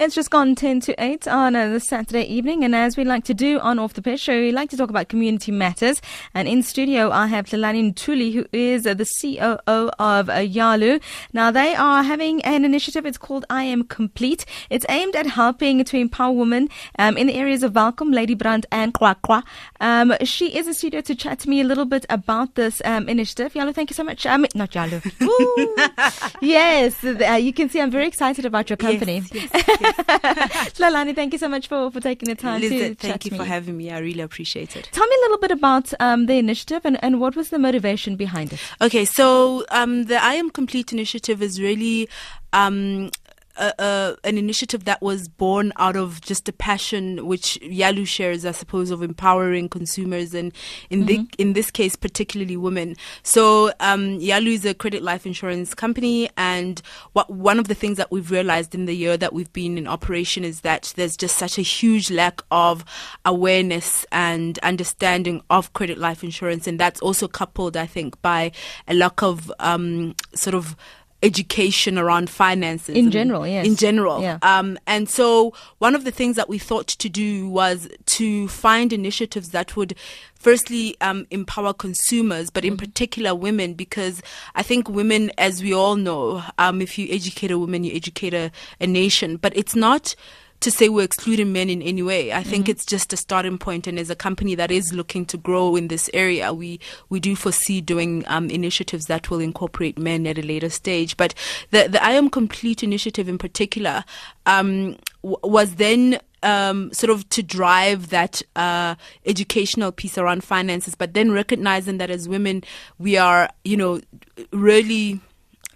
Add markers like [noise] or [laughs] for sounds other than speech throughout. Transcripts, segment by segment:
It's just gone 10 to 8 on uh, the Saturday evening. And as we like to do on Off the Pitch Show, we like to talk about community matters. And in studio, I have Tlalane Ntuli, who is uh, the COO of uh, Yalu. Now, they are having an initiative. It's called I Am Complete. It's aimed at helping to empower women um, in the areas of Welkom, Ladybrand, and Qwa Qwa. Um, she is in studio to chat to me a little bit about this um, initiative. Yalu, thank you so much. Um, not Yalu. [laughs] yes, uh, you can see I'm very excited about your company. Yes, yes, yes. Lalani, thank you so much for, for taking the time to thank you for me. having me. I really appreciate it. Tell me a little bit about um, the initiative and, and what was the motivation behind it? Okay, so um, the I Am Complete initiative is really um, a, a, an initiative that was born out of just a passion which Yalu shares, I suppose, of empowering consumers and in the in this case, particularly women. So um, Yalu is a credit life insurance company, and what one of the things that we've realized in the year that we've been in operation is that there's just such a huge lack of awareness and understanding of credit life insurance, and that's also coupled, I think, by a lack of um, sort of education around finances In general, yes. in general Yeah. um, and so one of the things that we thought to do was to find initiatives that would firstly um, empower consumers but in Mm-hmm. particular women because i think women as we all know um, if you educate a woman you educate a, a nation but it's not to say we're excluding men in any way. I think it's just a starting point, and as a company that is looking to grow in this area, we we do foresee doing um, initiatives that will incorporate men at a later stage. But the the I Am Complete initiative in particular um, w- was then um, sort of to drive that uh, educational piece around finances, but then recognizing that as women, we are, you know, really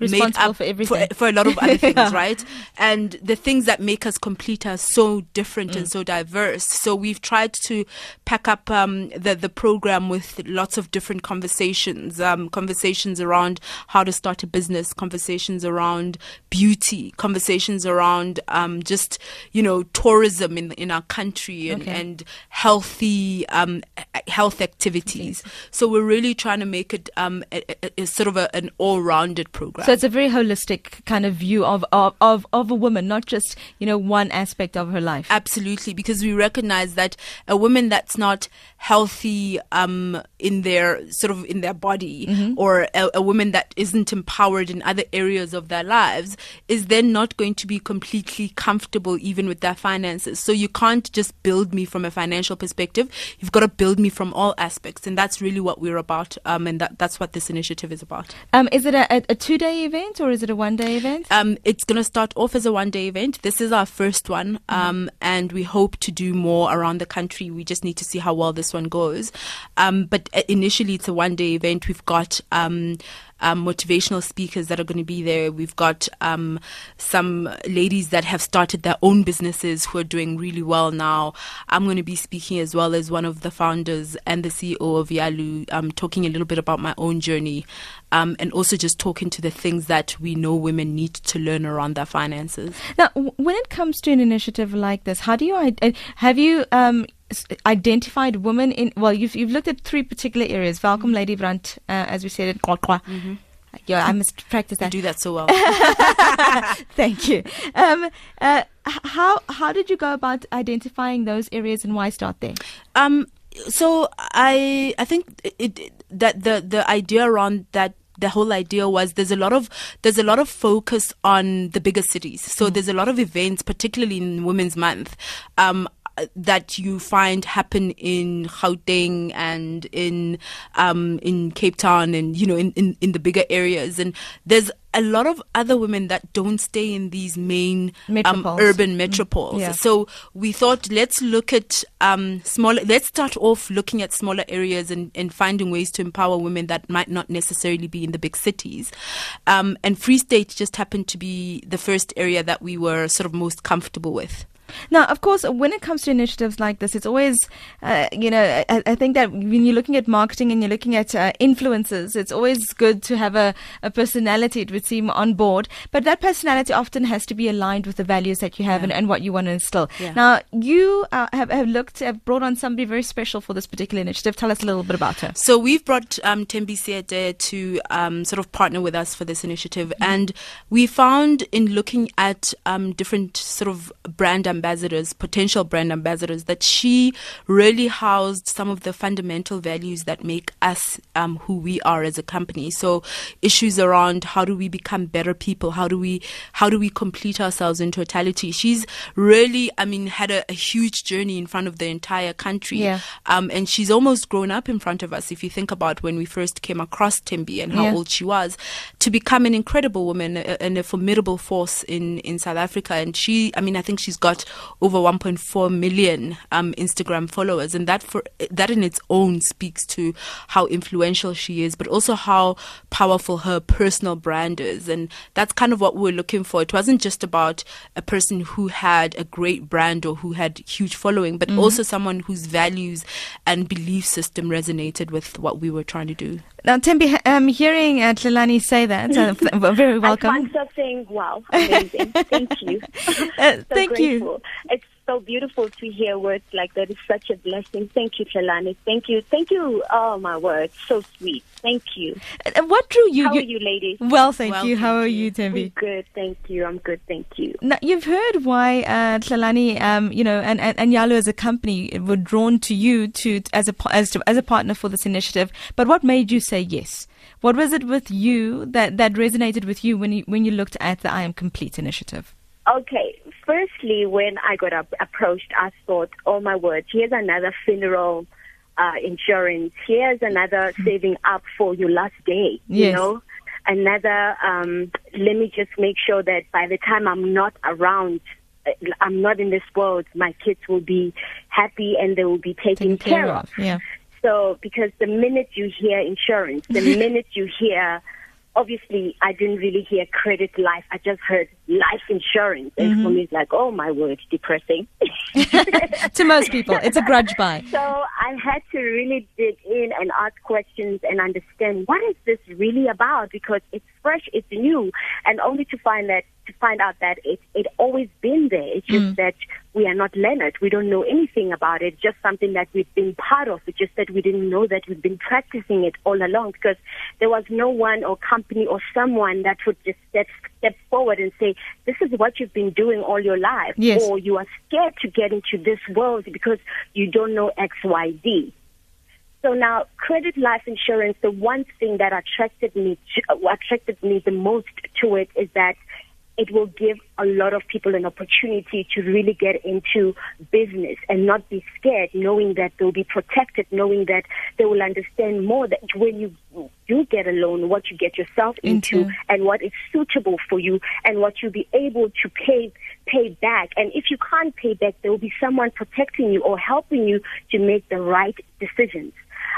Responsible for everything. for, a lot of other things, Yeah. [laughs] right? And the things that make us complete are so different and so diverse. So we've tried to pack up um, the the program with lots of different conversations, um, conversations around how to start a business, conversations around beauty, conversations around um, just you know tourism in in our country and, Okay. and healthy um, health activities. So we're really trying to make it um, a, a, a sort of a, an all rounded program. So it's a very holistic kind of view of, of, of, of a woman, not just, you know, one aspect of her life. Absolutely, because we recognize that a woman that's not healthy um, in their sort of in their body, Mm-hmm. or a, a woman that isn't empowered in other areas of their lives, is then not going to be completely comfortable even with their finances. So you can't just build me from a financial perspective. You've got to build me from all aspects, and that's really what we're about, um, and that, that's what this initiative is about. Um, is it a, a, a two day event or is it a one day event? Um, it's going to start off as a one day event. This is our first one, um, and we hope to do more around the country. We just need to see how well this one goes. Um, but uh, initially, it's a one day event. We've got um, um, motivational speakers that are going to be there. We've got um, some ladies that have started their own businesses who are doing really well now. I'm going to be speaking as well as one of the founders and the CEO of Yalu, um, talking a little bit about my own journey um, and also just talking to the things that we know women need to learn around their finances. Now, when it comes to an initiative like this, how do you have you um, identified women in? Well, you've you've looked at three particular areas: Welkom, Lady Brand, uh, as we said, at Qwa Qwa. Yeah, I [laughs] must practice that. do that so well. [laughs] Thank you. Um, uh, how how did you go about identifying those areas and why start there? Um, so I I think it, it that the the idea around that the whole idea was there's a lot of there's a lot of focus on the bigger cities. So there's a lot of events, particularly in Women's Month. Um, that you find happen in Gauteng and in um, in Cape Town and you know in, in, in the bigger areas and there's a lot of other women that don't stay in these main um, urban metropoles. yeah. So we thought let's look at um, smaller. Let's start off looking at smaller areas and, and finding ways to empower women that might not necessarily be in the big cities. Um, and Free State just happened to be the first area that we were sort of most comfortable with. Now, of course, when it comes to initiatives like this, it's always, uh, you know, I, I, think that when you're looking at marketing and you're looking at uh, influencers, it's always good to have a, a, personality, it would seem, on board. But that personality often has to be aligned with the values that you have yeah. and, and, what you want to instill. Yeah. Now, you uh, have, have looked, have brought on somebody very special for this particular initiative. Tell us a little bit about her. So we've brought um, Thembi Seete to um, sort of partner with us for this initiative. Mm-hmm. And we found in looking at um, different sort of brand ambassadors, potential brand ambassadors, that she really housed some of the fundamental values that make us um, who we are as a company. So issues around how do we become better people? How do we how do we complete ourselves in totality? She's really, I mean, had a, a huge journey in front of the entire country, yeah. um, and she's almost grown up in front of us. If you think about when we first came across Thembi and how yeah. old she was, to become an incredible woman and a formidable force in in South Africa, and she, I mean, I think she's got over 1.4 million um, Instagram followers, and that for that in its own speaks to how influential she is, but also how powerful her personal brand is, and that's kind of what we we're looking for. It wasn't just about a person who had a great brand or who had huge following, but mm-hmm. also someone whose values and belief system resonated with what we were trying to do. Now, Thembi, I'm hearing uh, Tlalane say that. Uh, [laughs] very welcome. I can't stop saying, wow, amazing. Thank you. [laughs] Uh, [laughs] so thank grateful. you. It's so beautiful to hear words like that. It's such a blessing. Thank you, Tlalane. Thank you. Thank you. Oh, my word. So sweet. Thank you. And what drew you? How you, are you, ladies? Well, thank well, you. Thank How are you, Thembi? I'm good. Thank you. I'm good. Thank you. Now, you've heard why uh, Tlalane, um, you know, and, and, and Yalu as a company were drawn to you to as a as, to, as a partner for this initiative. But what made you say yes? What was it with you that, that resonated with you when you when you looked at the I Am Complete initiative? Okay, firstly, when I got up, approached, I thought, oh my word, here's another funeral uh, insurance. Here's another hmm. saving up for your last day. Yes. You know, another. Um, let me just make sure that by the time I'm not around, uh, I'm not in this world, my kids will be happy and they will be taken, care, care, of. Yeah. So, because the minute you hear insurance, the [laughs] minute you hear obviously I didn't really hear credit life. I just heard life insurance. And mm-hmm. for me, it's like, oh my word, depressing. [laughs] to most people, it's a grudge buy. [laughs] So I had to really dig in and ask questions and understand what is this really about because it's fresh, it's new, and only to find that to find out that it it always been there. It's just mm. that we are not learned. We don't know anything about it. Just something that we've been part of. It's just that we didn't know that we've been practicing it all along because there was no one or company or someone that would just step step forward and say, "This is what you've been doing all your life," yes. or "You are scared to get into this world because you don't know X, Y, Z." So now, credit life insurance, the one thing that attracted me to, attracted me the most to it is that it will give a lot of people an opportunity to really get into business and not be scared, knowing that they'll be protected, knowing that they will understand more that when you do get a loan, what you get yourself into, into and what is suitable for you and what you'll be able to pay pay back. And if you can't pay back, there will be someone protecting you or helping you to make the right decisions.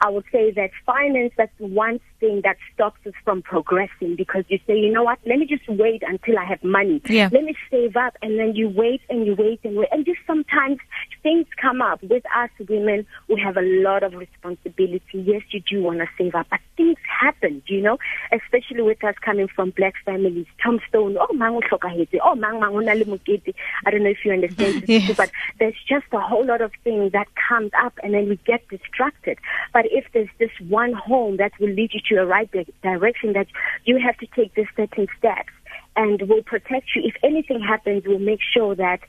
I would say that finance, that's the one thing that stops us from progressing because you say, you know what, let me just wait until I have money. Yeah. Let me save up and then you wait and you wait and wait. And just sometimes things come up. With us women, we have a lot of responsibility. Yes, you do want to save up, but things happen, you know, especially with us coming from black families. Tombstone, oh, mang oh, mang mang I don't know if you understand this, [laughs] yes. but there's just a whole lot of things that comes up and then we get distracted. But if there's this one home that will lead you to a right direction, that you have to take these certain steps and will protect you. If anything happens, we'll make sure that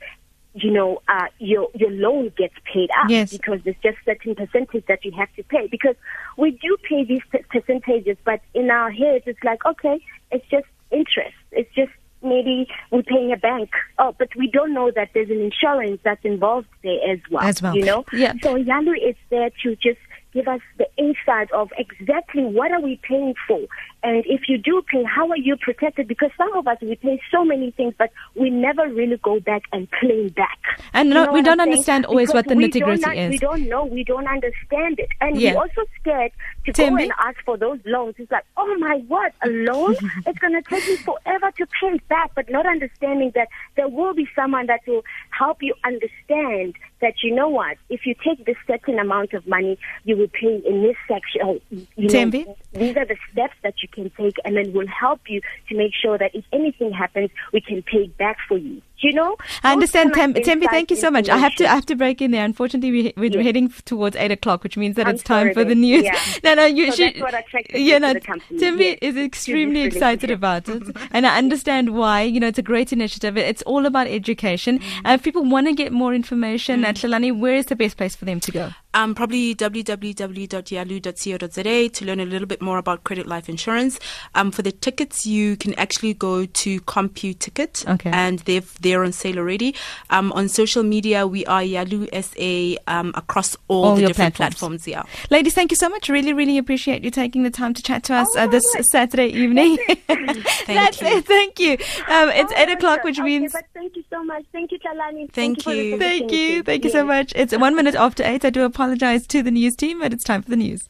you know, uh, your your loan gets paid up yes. because there's just certain percentage that you have to pay. Because we do pay these percentages, but in our heads, it's like, okay, it's just interest. It's just maybe we're paying a bank. Oh, but we don't know that there's an insurance that's involved there as well. As well, you know. Yeah. So Yalu is there to just give us the insight of exactly what are we paying for And if you do pay, how are you protected? Because some of us, we pay so many things, but we never really go back and claim back. And no, we don't I'm saying? understand always Because what the nitty gritty un- We don't know. We don't understand it. And Yeah. we're also scared to Timmy? go and ask for those loans. It's like, oh my word, a loan? [laughs] it's going to take me forever to pay it back, but not understanding that there will be someone that will help you understand that, you know what, if you take this certain amount of money, you will pay in this section. Or, you know, these are the steps that you can take and then we'll help you to make sure that if anything happens, we can pay back for you. Do you know? I understand, Tem- Thembi. Thank you so much. I have to, I have to break in there. Unfortunately, we, we're Yes. heading towards eight o'clock, which means that I'm it's time sorry for the news. Yeah. [laughs] No, no, you So should. that's what attracted me yeah, no. Thembi Yes. is extremely excited about it, [laughs] and I understand why. You know, it's a great initiative. It's all about education. Mm-hmm. Uh, if people want to get more information at Lalani, where is the best place for them to go? Um, probably www.yalu.co.za to learn a little bit more about credit life insurance. Um, for the tickets, you can actually go to CompuTicket, Okay. and they're they're on sale already. Um, on social media, we are Yalu SA um, across all, All the your different platforms. platforms. Yeah. Ladies, thank you so much. Really, really appreciate you taking the time to chat to us Oh, uh, this my Saturday evening. [laughs] That's you. it. Thank you. Um, it's Oh, eight o'clock, okay, which okay, means. but thank you so much. Thank you, Talani. Thank for this you. Thank you. Thank you so much. It's one minute after eight. I do apologize to the news team, but it's time for the news.